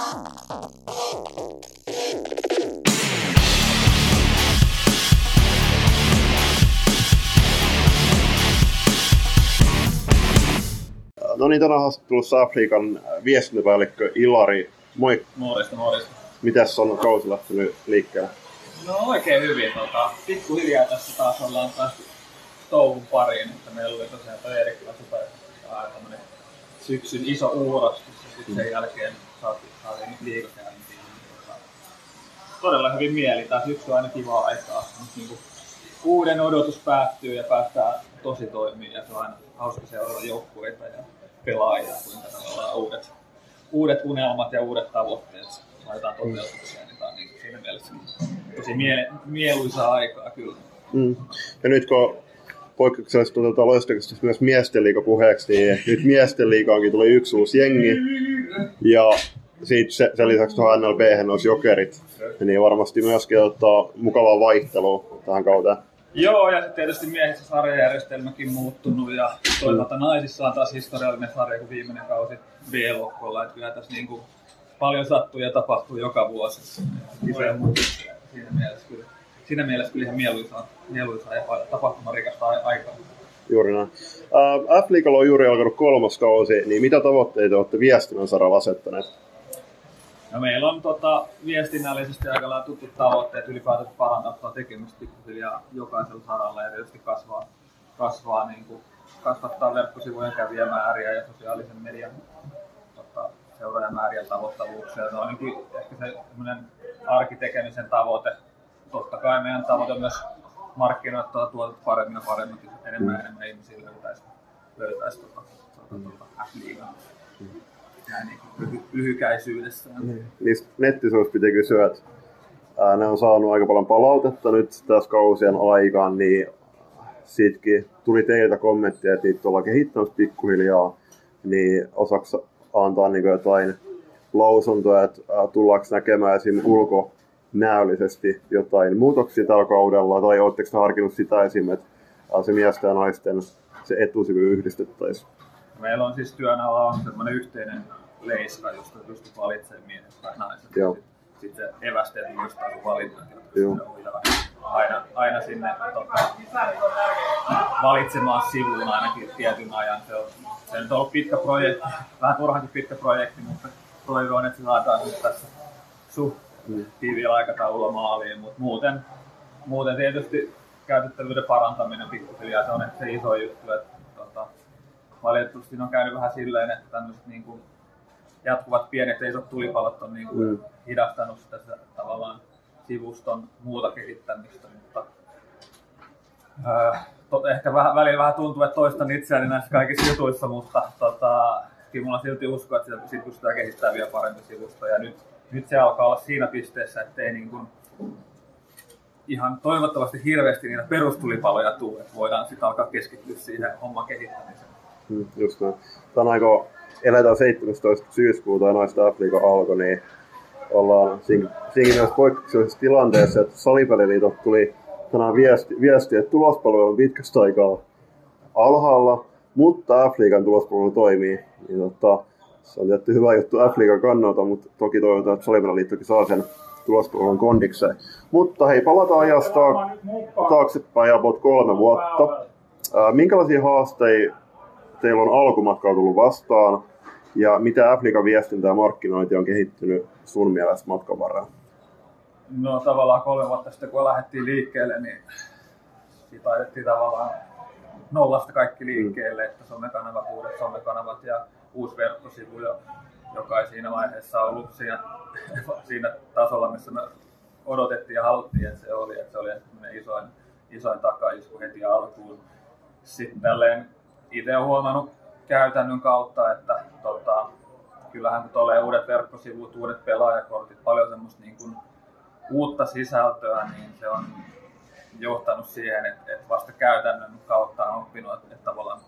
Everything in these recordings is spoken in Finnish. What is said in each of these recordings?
No niin, tänään haastattelussa Afrikan viestintäpäällikkö Ilari. Moi. Morjesta, morjesta. Mitäs on kausi lähtenyt liikkeelle? No oikein hyvin. Tota, pikkuhiljaa tässä taas ollaan päästy touhun pariin. Että meillä oli tosiaan toi Eerikkilä Super syksyn iso uurastus. Ja sitten sen jälkeen todella hyvin mieli. Tämä syksy on aina kivaa aikaa. Mutta niinku, uuden odotus päättyy ja päästään tosi toimii. Ja se on aina hauska seurata joukkueita ja pelaajia, kuinka tavallaan uudet, uudet unelmat ja uudet tavoitteet laitetaan toteutukseen. Niin tämä on niin siinä mielessä tosi mie- mieluisaa aikaa kyllä. Mm. Ja nyt kun poikkeuksellisesti otetaan loistakasta myös miesten liiga puheeksi, niin nyt miesten liigaankin tuli yksi uusi jengi. Ja siitä se, sen lisäksi tuohon NLB olisi jokerit. Niin varmasti myöskin ottaa mukavaa vaihtelua tähän kauteen. Joo, ja tietysti miehissä sarjajärjestelmäkin muuttunut ja toisaalta naisissa on taas historiallinen sarja kuin viimeinen kausi B-lohkolla. Että kyllä tässä niin kuin paljon sattuu ja tapahtuu joka vuosi. Siinä mielessä kyllä, siinä mielessä kyllä ihan mieluisaa, mieluisaa ja tapahtumarikasta aikaa. Juuri näin. Uh, F-liigalla on juuri alkanut kolmas kausi, niin mitä tavoitteita olette viestinnän saralla asettaneet? No meillä on tota, viestinnällisesti aika lailla tutut tavoitteet ylipäätään parantaa tuota tekemistä pikkuhiljaa jokaisella saralla ja tietysti kasvaa, kasvaa niin kuin, kasvattaa verkkosivujen kävijämääriä ja sosiaalisen median tota, seuraajamääriä tavoittavuuksia. Se on niin kuin, ehkä se arkitekemisen tavoite. Totta kai meidän tavoite myös markkinoittaa tuotet paremmin ja paremmin, enemmän ja enemmän ihmisiä löytäisi, löytäisi tota, tota, F-liigan näin niin. Niin. Niistä nettisivuista piti kysyä, että ää, ne on saanut aika paljon palautetta nyt tässä kausien aikaan, niin siitäkin tuli teiltä kommenttia, että niitä ollaan kehittämässä pikkuhiljaa, niin osaks antaa niin jotain lausuntoja, että tullaanko näkemään esim. Ulkonäöllisesti jotain muutoksia tällä kaudella, tai oletteko harkinnut sitä esim. että ää, se miesten ja naisten se etusivu yhdistettäisiin? Meillä on siis työn alla on semmoinen yhteinen leiska, josta pystyt valitsemaan miehet tai naiset. Joo. Sitten evästeet sun valinnat, jotka aina, aina sinne tota, valitsemaan sivuun ainakin tietyn ajan. Se on, se on ollut pitkä projekti, vähän turhankin pitkä projekti, mutta toivon, että se saadaan nyt tässä suht tiiviillä aikataululla maaliin, mutta muuten, muuten tietysti käytettävyyden parantaminen pikkuhiljaa, se on ehkä se iso juttu, että tota, valitettavasti on käynyt vähän silleen, että tämmöiset niin kuin jatkuvat pienet ja isot tulipalot on niin kuin Mm. hidastanut sitä se- tavallaan sivuston muuta kehittämistä, mutta ää, to, ehkä vähän, välillä vähän tuntuu, että toistan itseäni näissä kaikissa jutuissa, mutta tota, kyllä mulla silti usko, että siitä pystytään kehittämään vielä parempi sivusto. Ja nyt, nyt se alkaa olla siinä pisteessä, että ei niin kuin ihan toivottavasti hirveästi niitä perustulipaloja tule, että voidaan sitten alkaa keskittyä siihen homman kehittämiseen. Mm, just näin. Tänään kun eletään 17. syyskuuta ja naista Afrika alkoi, niin ollaan siinä, myös poikkeuksellisessa tilanteessa, että salipeliliitot tuli tänään viesti, viesti että tulospalvelu on pitkästä aikaa alhaalla, mutta F-liigan tulospalvelu toimii. Niin tota, se on tietty hyvä juttu F-liigan kannalta, mutta toki toivotaan, että salipeliliittokin saa sen tulospalvelun kondikseen. Mutta hei, palataan ajasta taaksepäin about kolme vuotta. Ää, minkälaisia haasteita teillä on alkumatkalla tullut vastaan ja mitä Afrikan viestintä ja markkinointi on kehittynyt sun mielestä matkan varrella? No tavallaan kolme vuotta sitten, kun lähdettiin liikkeelle, niin siitä tavallaan nollasta kaikki liikkeelle, että somekanavat, uudet somekanavat ja uusi verkkosivu, jo- joka ei siinä vaiheessa ollut siinä, siinä tasolla, missä me odotettiin ja haluttiin, että se oli, että se oli isoin, isoin takaisku heti alkuun. Sitten tälleen itse olen huomannut käytännön kautta, että tota, kyllähän kun tulee uudet verkkosivut, uudet pelaajakortit, paljon semmoista niin kuin uutta sisältöä, niin se on johtanut siihen, että, että vasta käytännön kautta on oppinut, että, että tavallaan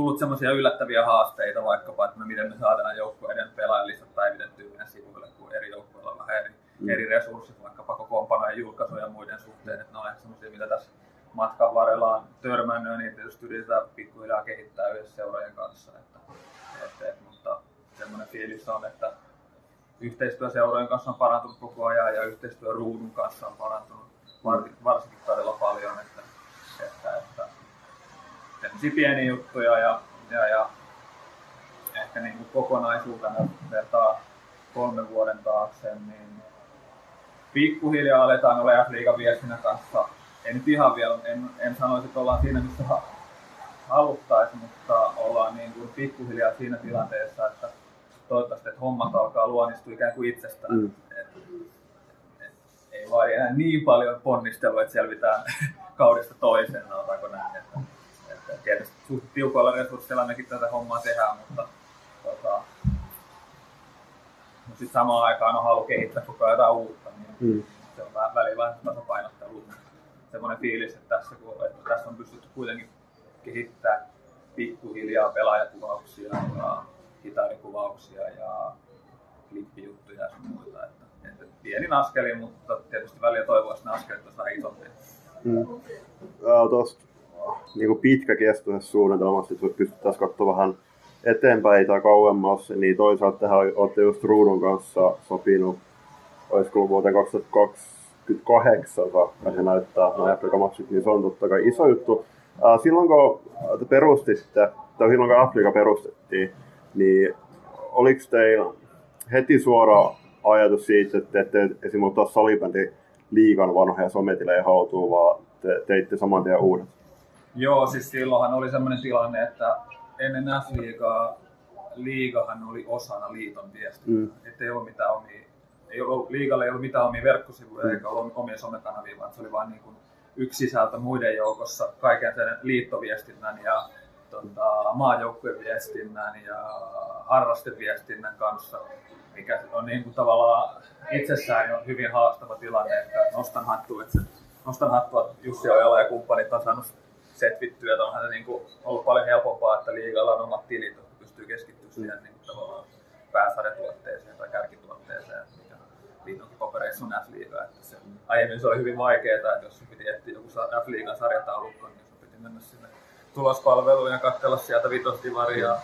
tullut semmoisia yllättäviä haasteita, vaikkapa, että me miten me saadaan joukkueiden pelaajallistat päivitettyä meidän sivuille, kun eri joukkueilla on vähän eri, Mm. eri resurssit, vaikkapa kokoonpanojen julkaisu ja muiden suhteen, että ne on ehkä semmoisia, mitä tässä matkan varrella on törmännyt, niitä tietysti yritetään pikkuhiljaa kehittää yhdessä seuraajien kanssa. Että, että, että, mutta semmoinen fiilis on, että yhteistyöseurojen kanssa on parantunut koko ajan ja yhteistyö ruudun kanssa on parantunut varsinkin paljon. Että, että, että pieniä juttuja ja, ja, ja ehkä niin kuin kokonaisuutena vertaa kolmen vuoden taakse, niin pikkuhiljaa aletaan olla F-liigan viestinnän kanssa. En nyt ihan vielä, en, en sanoisi, että ollaan siinä, missä haluttaisiin, mutta ollaan niin kuin pikkuhiljaa siinä tilanteessa, että toivottavasti että hommat alkaa luonnistua ikään kuin itsestään. Mm. Et, et, ei vaadi enää niin paljon ponnistelua, että selvitään kaudesta toiseen, sanotaanko näin. Että, että tietysti suht tiukoilla resursseilla mekin tätä hommaa tehdään, mutta tota, mutta sitten samaan aikaan on halu kehittää koko ajan jotain uutta, niin mm. se on vähän väliin vähän tasapainottelu. Semmoinen fiilis, että tässä, kun, että tässä on pystytty kuitenkin kehittämään pikkuhiljaa pelaajakuvauksia ja kitarikuvauksia ja klippijuttuja ja muita. Että, että pienin askeli, mutta tietysti väliä toivoisi, että ne askelit olisivat vähän isompia. Mm. Tuosta niin pitkäkestoisessa suunnitelmassa, että pystyttäisiin katsoa vähän eteenpäin tai kauemmas, niin toisaalta tähän olette just Ruudun kanssa sopinut, olisiko vuoteen 2028 saakka se näyttää nämä Afrika-maksut, niin se on totta kai iso juttu. Silloin kun te perustitte, tai silloin kun Afrika perustettiin, niin oliko teillä heti suora ajatus siitä, että te ette esimerkiksi ottaa salibändi liigan vanhoja sometilejä haltuun, vaan te teitte saman tien uudet? Joo, siis silloinhan oli sellainen tilanne, että ennen F-liigaa liigahan oli osana liiton viestiä. Mm. Että ei ollut mitään omia, ei ollut, liigalle ei ollut mitään omia verkkosivuja mm. eikä ollut omia somekanavia, vaan se oli vain niin kuin yksi sisältö muiden joukossa kaiken sen liittoviestinnän ja tota, maajoukkueviestinnän ja harrasteviestinnän kanssa, mikä on niin kuin tavallaan itsessään on hyvin haastava tilanne, että nostan hattua, että se, nostan hattua, että Jussi Ojala ja kumppanit on saanut setvittyä, että onhan se niin kuin ollut paljon helpompaa, että liigalla on omat tilit, jotka pystyy keskittymään siihen niin kuin tavallaan pääsarjatuotteeseen tai kärkituotteeseen, mikä liitonkin papereissa on F-liiga. Että se, aiemmin se oli hyvin vaikeaa, että jos piti etsiä joku F-liigan sarjataulukko, niin sun piti mennä sinne tulospalveluun ja katsella sieltä vitostivaria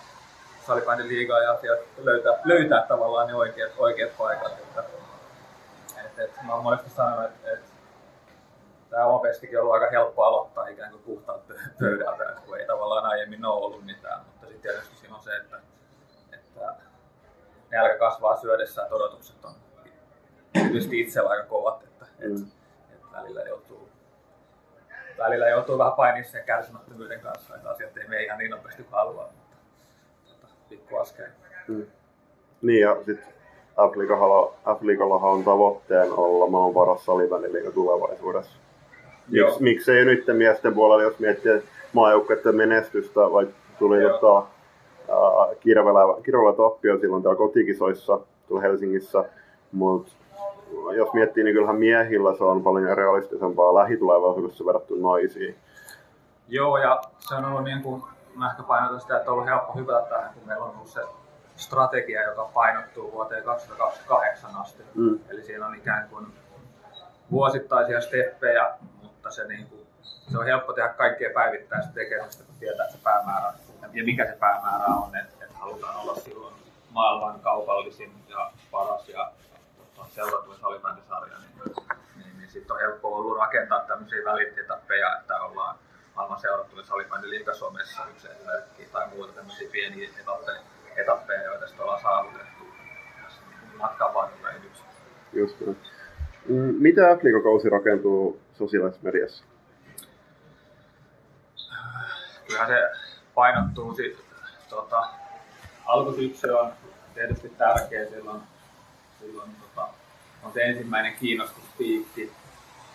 salibändin liigaa ja löytää, löytää tavallaan ne oikeat, oikeat paikat. Että, et, et, mä oon monesti sanonut, että et, tämä Opestikin on ollut aika helppo aloittaa ikään kuin puhtaat pöydältä, kun ei tavallaan aiemmin ole ollut mitään. Mutta sitten tietysti siinä on se, että, että nälkä kasvaa syödessä että odotukset on tietysti itsellä aika kovat, että, mm. että, että välillä joutuu välillä joutuu vähän painia sen kärsimättömyyden kanssa, että asiat ei mene ihan niin nopeasti kuin haluaa, mutta tuota, pikku askel. Mm. Niin ja sitten F-liigallahan on tavoitteen olla maan paras salibändiliiga tulevaisuudessa. Miks, miksei nyt miesten puolella, jos miettii maajoukkueiden menestystä, vai tuli tota, Kirvela tappio silloin täällä kotikisoissa tuolla Helsingissä, mutta jos miettii, niin kyllähän miehillä se on paljon realistisempaa lähitulevaisuudessa verrattuna naisiin. Joo, ja se on ollut niin kuin, mä ehkä painotan sitä, että on ollut helppo hypätä tähän, kun meillä on ollut se strategia, joka painottuu vuoteen 2028 asti. Mm. Eli siinä on ikään kuin vuosittaisia steppejä, mutta se, niin kuin, se on helppo tehdä kaikkea päivittäistä tekemistä, kun tietää, että se päämäärä ja mikä se päämäärä on, että, että halutaan olla silloin maailman kaupallisin ja paras ja seuratuin salibändisarja, niin, niin, niin sitten on helppo ollut rakentaa tämmöisiä välitetappeja, että ollaan maailman seurattuja salibändiliiga Suomessa yksi esimerkki tai muuta tämmöisiä pieniä etappeja, etappeja joita sitten ollaan saavutettu matkan varrella Just niin. Mitä F-liigakausi rakentuu sosiaalisessa mediassa? Kyllähän se painottuu sit, tota, alkusyksy on tietysti tärkeä silloin, silloin tota, on se ensimmäinen kiinnostuspiikki.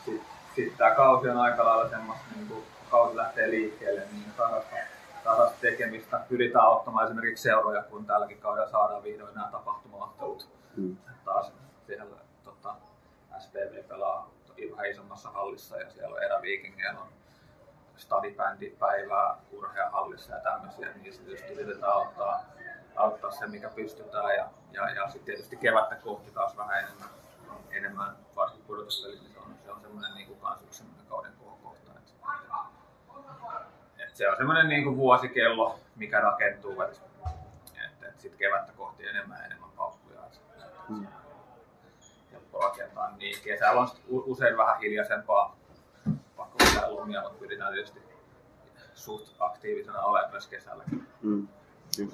Sitten sit tämä kausi on aika lailla semmoista, niin kun kausi lähtee liikkeelle, niin tasasta, tasasta tekemistä. Pyritään auttamaan esimerkiksi seuroja, kun tälläkin kaudella saadaan vihdoin nämä tapahtumaottelut mm. taas siellä tota, SPV pelaa vähän isommassa hallissa ja siellä on eräviikingien on stadibändipäivää urheahallissa ja tämmöisiä, niin sitten tietysti yritetään auttaa, auttaa se, mikä pystytään. Ja, ja, ja sitten tietysti kevättä kohti taas vähän enemmän, enemmän varsinkin pudotuspelit, niin se on, se on semmoinen niin kuin yksi semmoinen kauden kohta. Että, että se on semmoinen niin kuin vuosikello, mikä rakentuu, että, että, että sitten kevättä kohti enemmän enemmän paukkuja. mm. Helppo rakentaa. Niin kesällä on usein vähän hiljaisempaa, pakko pitää lomia, mutta pyritään tietysti suht aktiivisena olemaan myös kesälläkin mm.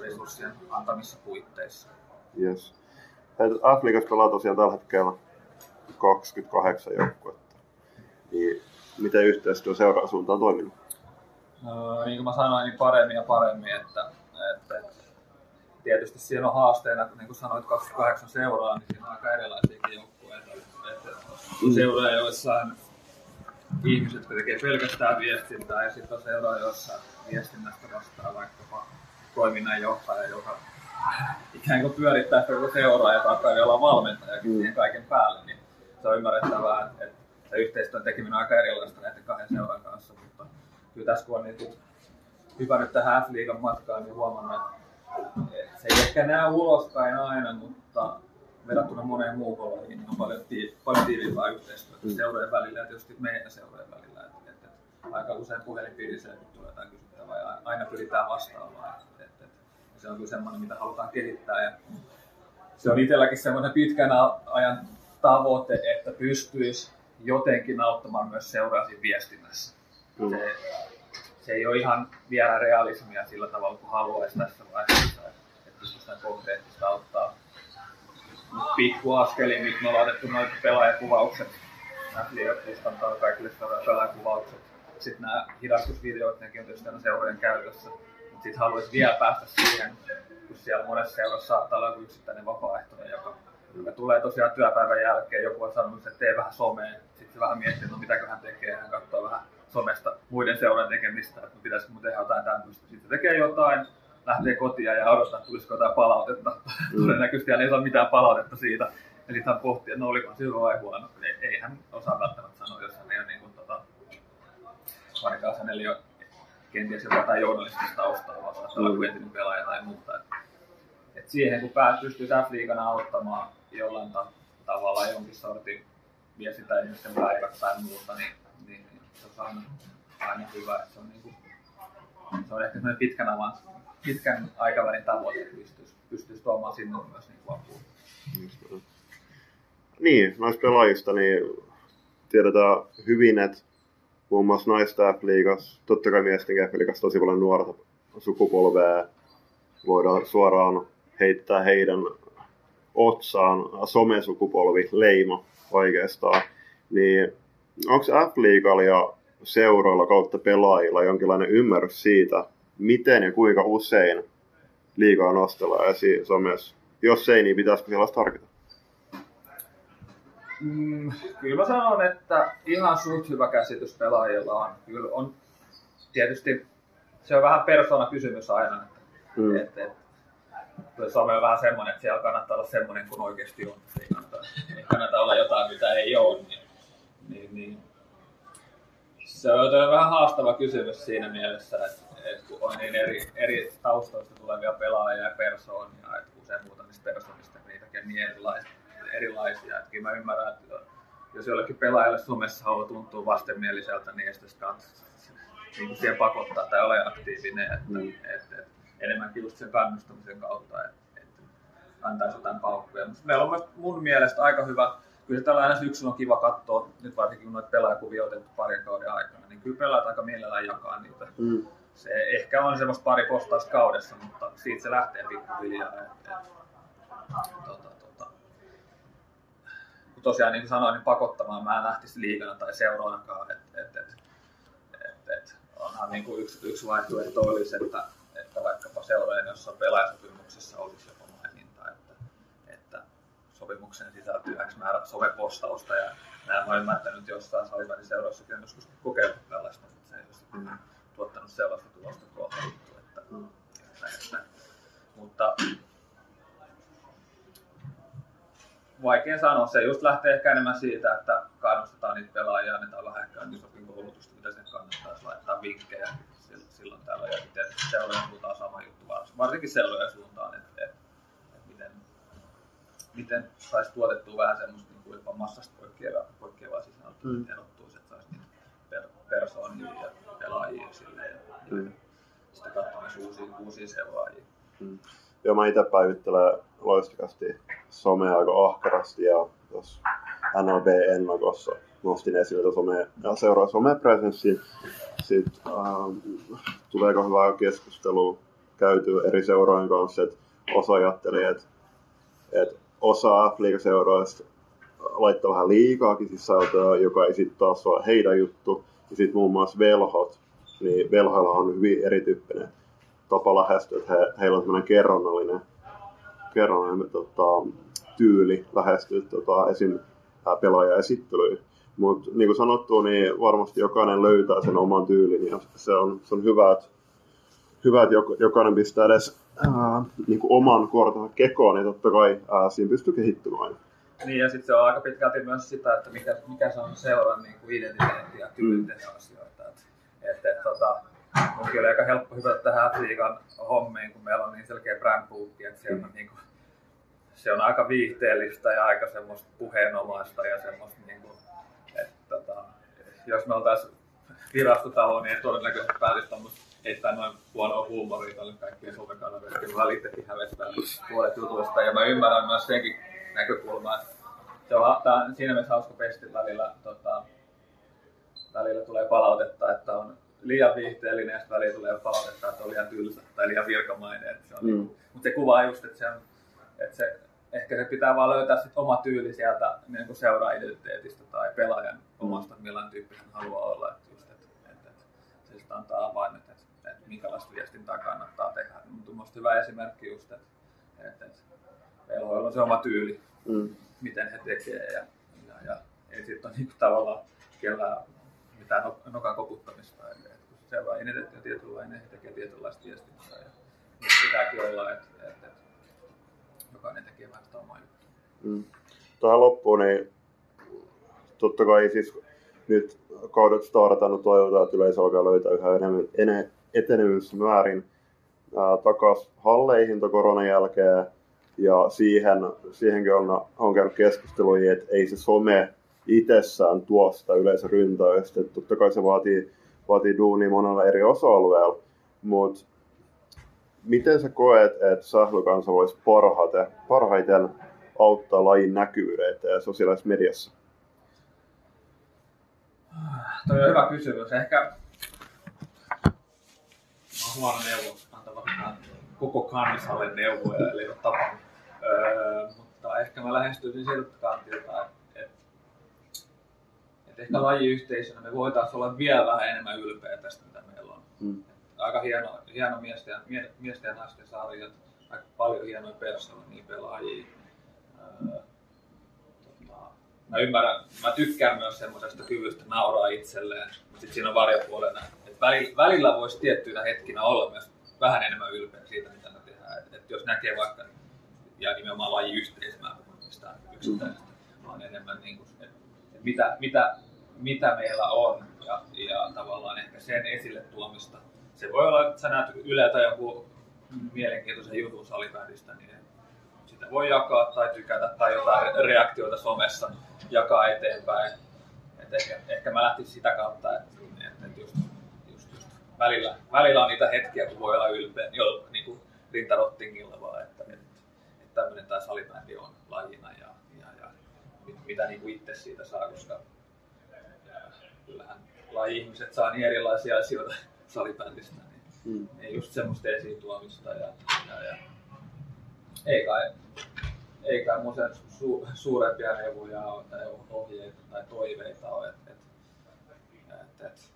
resurssien antamissa puitteissa. Yes. Afrikassa pelaa tosiaan tällä hetkellä 28 joukkuetta. Niin miten yhteistyö seuraan suuntaan on toiminut? No, niin kuin mä sanoin, niin paremmin ja paremmin, että, että, tietysti siinä on haasteena, niin kuin sanoit, 28 seuraa, niin siinä on aika erilaisiakin joukkueita. Että, mm. seuraa joissain ihmiset, jotka tekee pelkästään viestintää, ja sitten on seuraa, joissa viestinnästä vastaa vaikkapa toiminnanjohtaja, joka ikään kuin pyörittää koko seuraa ja takaa olla valmentajakin mm. siihen kaiken päälle, niin se on ymmärrettävää, että se yhteistyön tekeminen on aika erilaista näiden kahden seuran kanssa, mutta kyllä tässä kun on niin hypännyt tähän F-liigan matkaan, niin huomannut, että se ei ehkä näe ulospäin aina, mutta verrattuna moneen muuhun lajiin niin on paljon, tii, paljon tiiviimpää yhteistyötä mm. seurojen välillä ja tietysti meidän seurojen välillä. Et, et, et, aika usein puhelin pirisee, kun tulee jotain kysyttävää ja aina pyritään vastaamaan. Et, et, et, se on kyllä semmoinen, mitä halutaan kehittää. Ja se on itselläkin semmoinen pitkän ajan tavoite, että pystyisi jotenkin auttamaan myös seuraasi viestinnässä. Mm. Se, se ei ole ihan vielä realismia sillä tavalla kuin haluaisi tässä vaiheessa, että pystytään konkreettista auttaa pikkuaskelin, nyt me ollaan otettu noita pelaajakuvaukset, kustantaa kaikille pelaajakuvaukset. Sitten nämä hidastusvideot, nekin on tietysti aina seurojen käytössä. Mutta sitten haluaisin vielä päästä siihen, kun siellä monessa seurassa saattaa olla yksittäinen vapaaehtoinen, joka, joka tulee tosiaan työpäivän jälkeen. Joku on sanonut, että tee vähän somea. Sitten se vähän miettii, no mitäkö hän tekee. Hän katsoo vähän somesta muiden seuran tekemistä, että no pitäisikö mun tehdä jotain tämmöistä. Sitten tekee jotain, lähtee kotiin ja odottaa, tulisiko jotain palautetta. Mm. Todennäköisesti ei saa mitään palautetta siitä. Ja sitten hän pohtii, että no oliko se hyvä vai huono. Ei, ei hän osaa välttämättä sanoa, jos hän ei ole niin kuin, tota, vaikka hänellä ei ole kenties jotain journalistista taustaa, vaan saattaa olla mm. pelaaja tai muuta. Et, et siihen kun päät pystyy F-liigana auttamaan jollain ta- tavalla jonkin sortin viestintää ihmisten päivät tai muuta, niin, niin, niin se on aina, aina hyvä. Se on, niin kuin, se on ehkä pitkän avan pitkän aikavälin tavoite pystyisi, pystyisi tuomaan sinne myös niin apua. Niin, noista pelaajista niin tiedetään hyvin, että muun muassa naista F-liigassa, totta kai miesten F-liigassa tosi paljon nuorta sukupolvea voidaan suoraan heittää heidän otsaan somesukupolvi leima oikeastaan. Niin onko F-liigalla ja seuroilla kautta pelaajilla jonkinlainen ymmärrys siitä, miten ja kuinka usein liikaa nostellaan esiin somessa. Jos ei, niin pitäisikö sellaista harkita? Mm, kyllä mä sanon, että ihan suht hyvä käsitys pelaajilla on. Kyllä on tietysti, se on vähän persona kysymys aina. Että, mm. et, et, some on vähän semmoinen, että siellä kannattaa olla semmoinen kuin oikeasti on. Ei kannata, ei kannata olla jotain, mitä ei ole. Niin, niin, niin. Se on vähän haastava kysymys siinä mielessä, että että kun on niin eri, eri taustoista tulevia pelaajia ja persoonia, että usein muuta niistä persoonista niitäkin on niin erilaisia. erilaisia. Että mä ymmärrän, että jos jollekin pelaajalle somessa haluaa tuntua vastenmieliseltä, niin sitten kanssa niin siihen pakottaa tai ole aktiivinen, että, mm. että, että enemmänkin just sen kannustamisen kautta, että, että antaisi jotain paukkuja. Mutta meillä on mun mielestä aika hyvä, kyllä tällä aina syksyllä on kiva katsoa, nyt varsinkin kun noita pelaajakuvia on otettu parin kauden aikana, niin kyllä pelaat aika mielellään jakaa niitä. Mm se ehkä on semmoista pari postausta kaudessa, mutta siitä se lähtee pikkuhiljaa. Tota, tota. Tosiaan niin kuin sanoin, niin pakottamaan mä en lähtisi liikana tai seuraanakaan. Et, et, et, et, et, onhan niin kuin yksi, yksi vaihtoehto olisi, että, että vaikkapa seurojen jossa pelaajasopimuksessa olisi jopa maininta, että, että sopimukseen sisältyy X määrä somepostausta ja näin mä ymmärtänyt jostain salibändin seuraussakin on joskus kokeillut tällaista, mutta se ei ole mm tuottanut sellaista tulosta kuin haluttu. Että, mm. että, että, mutta vaikea sanoa. Se just lähtee ehkä enemmän siitä, että kannustetaan niitä pelaajia, annetaan vähän ehkä isokin koulutusta, mitä sen kannattaisi laittaa vinkkejä silloin täällä. Ja sitten seurojen suuntaan sama juttu, varsinkin seurojen suuntaan, että, miten, miten saisi tuotettua vähän semmoista niin kuin jopa massasta poikkeavaa, poikkeavaa sisältöä, mm. erottuisi, että saisi niitä per, persoonia ja pelaajia sille ja, mm. sitten katsoa uusia, uusia seuraajia. Mm. joo, mä itse päivittelen loistakasti somea aika ahkerasti ja tuossa NLB-ennakossa nostin esille tuon some, ja seuraa somepresenssin. Sitten ähm, tuleeko hyvää keskustelua käyty eri seurojen kanssa, että osa ajatteli, että, että osa F-liigaseuroista laittaa vähän liikaakin sisältöä, joka ei sitten taas ole heidän juttu. Ja sitten muun muassa velhot, niin velhoilla on hyvin erityyppinen tapa lähestyä, että he, heillä on sellainen kerronnallinen, kerronnallinen tota, tyyli lähestyä tota, esim. pelaajaesittelyyn. Mutta niin kuin sanottu, niin varmasti jokainen löytää sen oman tyylin ja se on, se on hyvä, että, hyvä, että jokainen pistää edes ää, niin kuin oman kortensa kekoon, niin totta kai ää, siinä pystyy kehittymään. Niin, ja sitten se on aika pitkälti myös sitä, että mikä, mikä se on seuran niin kuin identiteetti ja kyky mm. asioita. Et, et, et, tota, onkin oli aika helppo hypätä tähän liigan hommiin, kun meillä on niin selkeä brand book, että siellä on, niin kuin, se on aika viihteellistä ja aika semmoista puheenomaista ja semmoista, niin kuin, että tota, jos me oltaisiin virastotalo, niin todennäköisesti pääsisi tuommoista heittää noin huonoa huumoria tuolle kaikkien somekanaville, kun välittekin hävettää puolet jutuista. Ja mä ymmärrän myös senkin näkökulmaa, että se on, tää on siinä mielessä hauska pesti välillä, tota, välillä tulee palautetta, että on liian viihteellinen ja välillä tulee palautetta, että on liian tylsä tai liian virkamainen. Että se on, mm. Niinku- Mutta se kuvaa just, että se on, että se, ehkä se pitää vaan löytää sit oma tyyli sieltä niin seura-identiteetistä tai pelaajan mm. omasta, millainen tyyppi hän haluaa olla. Että just, että, että, että se antaa avaimet, että minkälaista viestintää kannattaa tehdä. Mutta minusta hyvä esimerkki just, että, että, on se oma tyyli, mm. miten he tekee ja, ja, ja ei sitten ole niin tavallaan kellään mitään nokan koputtamista. Että kun seuraa identiteetti on tietynlainen, he tekee tietynlaista viestintää. Ja niin pitääkin olla, että, että, että jokainen tekee vähän sitä omaa juttua. Mm. Tähän loppuun, niin totta kai siis nyt kaudet startannut toivotaan, että yleisö alkaa löytää yhä enemmän ene, etenevyys määrin takaisin halleihin koronan jälkeen. Ja siihen, siihenkin on, on käynyt keskusteluja, että ei se some itsessään tuo sitä yleisöryntäystä. Että totta kai se vaatii, vaatii duunia monella eri osa-alueella, mutta miten sä koet, että sählykansa voisi parhaiten, parhaiten auttaa lajin näkyvyyttä ja sosiaalisessa mediassa? Toi on hyvä kysymys. Ehkä huono neuvo antava koko kansalle neuvoja, eli tapa. Öö, mutta ehkä mä lähestyisin siltä kantilta, että että ehkä lajiyhteisönä me voitaisiin olla vielä vähän enemmän ylpeä tästä, mitä meillä on. Mm. Aika hieno, hieno miesten, ja, miesten ja naisten sarjat, aika paljon hienoja persoonia, niin pelaajia. Öö, tota, mä ymmärrän, mä tykkään myös semmoisesta kyvystä nauraa itselleen, mutta sitten siinä on varjopuolena, välillä, voisi tiettyinä hetkinä olla myös vähän enemmän ylpeä siitä, mitä me tehdään. Et, et jos näkee vaikka, ja nimenomaan lajiyhteisö, mä puhun mistään yksittäisestä, vaan enemmän niin kuin, että mitä, mitä mitä meillä on ja, ja tavallaan ehkä sen esille tuomista. Se voi olla, että sä näet Yleltä joku mielenkiintoisen jutun salibändistä, niin sitä voi jakaa tai tykätä tai jotain reaktioita somessa jakaa eteenpäin. Et ehkä, ehkä mä lähtisin sitä kautta, että, välillä, välillä on niitä hetkiä, kun voi olla ylpeä jo niin kuin rintarottingilla vaan, että, että, että tämmöinen tämä salibändi on lajina ja, ja, ja mitä niin kuin itse siitä saa, koska kyllähän laji-ihmiset saa niin erilaisia asioita salibändistä, niin mm. ei just semmoista esiin tuomista. Ja, ja, ja. Ei kai, ei kai mun sen su, suurempia neuvoja ole, tai ohjeita tai toiveita ole, että et, et, et,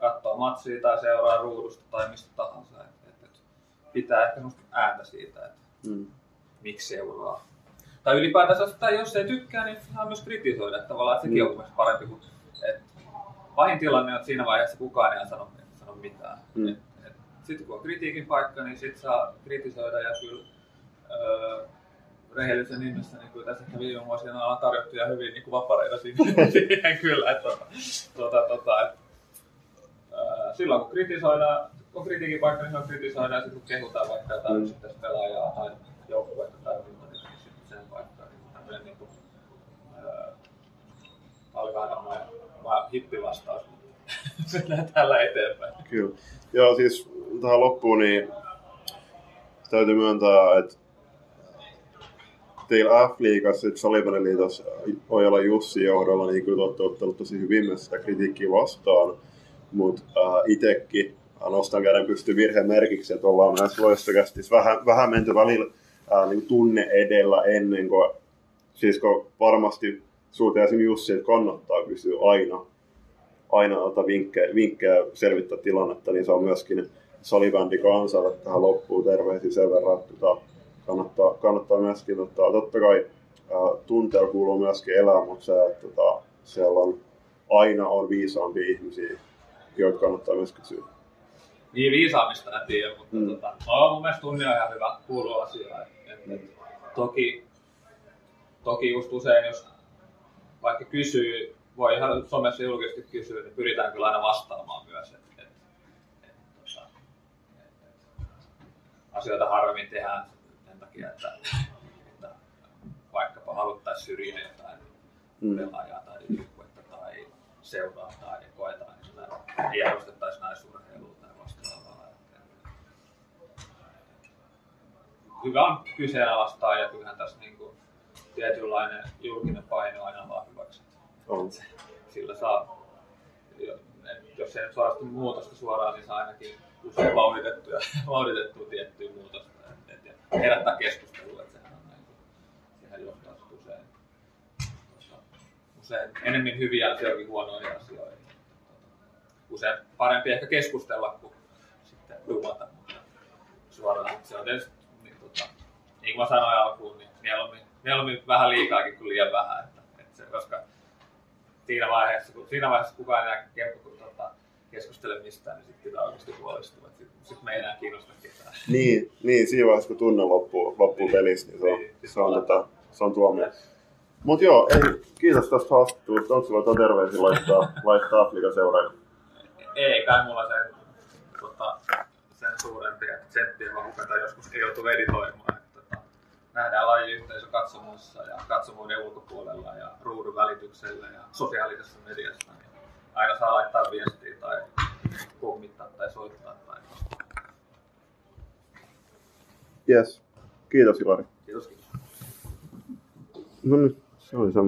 katsoo matsia tai seuraa ruudusta tai mistä tahansa. Et, et, et, pitää ehkä semmoista ääntä siitä, että mm. miksi seuraa. Tai ylipäätänsä, tai jos ei tykkää, niin saa myös kritisoida. Tavallaan, että sekin mm. on parempi kuin, että pahin tilanne on, että siinä vaiheessa kukaan ei sano, sano mitään. Mm. Sitten kun on kritiikin paikka, niin sitten saa kritisoida ja kyllä öö, rehellisen nimessä, niin kuin tässä viime vuosina on tarjottu ja hyvin niin kuin vapareita siihen, siihen kyllä. Että, tuota, tuota, tuota, että, silloin kun kritisoidaan, kun kritiikin paikka, niin on kritisoidaan sitten kun kehutaan vaikka jotain mm. yksittäistä pelaajaa tai joukkuetta tai muuta, niin sitten sen paikka niin tämmöinen niin kuin, öö, alkaa vaan hippivastaus, mennään tällä eteenpäin. Kyllä. Joo, siis tähän loppuun, niin täytyy myöntää, että teillä F-liigassa, Salibäniliitossa Ojala Jussi johdolla, niin kyllä olette ottanut tosi hyvin myös sitä kritiikkiä vastaan, mutta äh, itsekin nostan käden pysty virheen merkiksi, että ollaan myös loistokästissä vähän, vähän menty välillä äh, niin tunne edellä ennen kuin, siis kun varmasti suuteen esimerkiksi Jussi, että kannattaa kysyä aina, aina ota vinkkejä, vinkkejä selvittää tilannetta, niin se on myöskin salibändi kansalle tähän loppuun terveisiä sen verran, että tota, kannattaa, kannattaa myöskin ottaa. Totta kai ää, tunteella kuuluu myöskin elää, mutta se, että tota, siellä on, aina on viisaampia ihmisiä, joita kannattaa myöskin kysyä. Niin viisaamista en tiedä, mutta mm. tota, on mun mielestä tunne on ihan hyvä kuulua asia. Et, et, toki, toki just usein, jos vaikka kysyy, voi ihan somessa julkisesti kysyä, niin pyritään kyllä aina vastaamaan myös. Et, et, et, tota, et, et, asioita harvemmin tehdään sen takia, että, että vaikkapa haluttaisiin syrjiä jotain mm. pelaajaa tai joukkuetta tai seuraa tai koetaan, ei arvostettaisi naisurheilua tai vastaavaa. Hyvä on kyseenalaistaa ja kyllähän tässä niin kuin tietynlainen julkinen paino aina vaan hyväksi. On. Sillä saa, jos ei nyt suorasti muutosta suoraan, niin saa ainakin usein vauhditettua, vauhditettua tiettyä muutosta ja herättää keskustelua. Että sehän, on, niin kuin, sehän johtaa usein, usein enemmän hyviä asioihin huonoihin asioihin. Usein parempi ehkä keskustella kuin sitten lumata, mutta suoraan se on tietysti, niin, tota, niin kuin mä sanoin alkuun, niin mieluummin mieluummin vähän liikaakin kuin liian vähän. Että, että se, koska siinä vaiheessa, kun, siinä vaiheessa kukaan enää tota, keskustele mistään, niin sitten pitää oikeasti huolestua. Sitten sit me ei enää kiinnosta ketään. Niin, niin siinä vaiheessa kun tunne loppuu, loppuu niin, pelissä, niin se on, niin, se on, tota, se on tuomio. Mutta joo, ei, kiitos tästä haastattelusta. Onko sulla jotain terveisiä laittaa, laittaa Afrikan seuraajille? Ei kai mulla sen, tota, sen suurempia senttiä vaan hukata joskus ei joutu editoimaan nähdään lajiyhteisö katsomossa ja katsomuuden ulkopuolella ja ruudun välityksellä ja sosiaalisessa mediassa. Niin aina saa laittaa viestiä tai kummittaa tai soittaa. Tai... Yes. Kiitos Ilari. Kiitos, kiitos. No nyt, se oli semmoinen.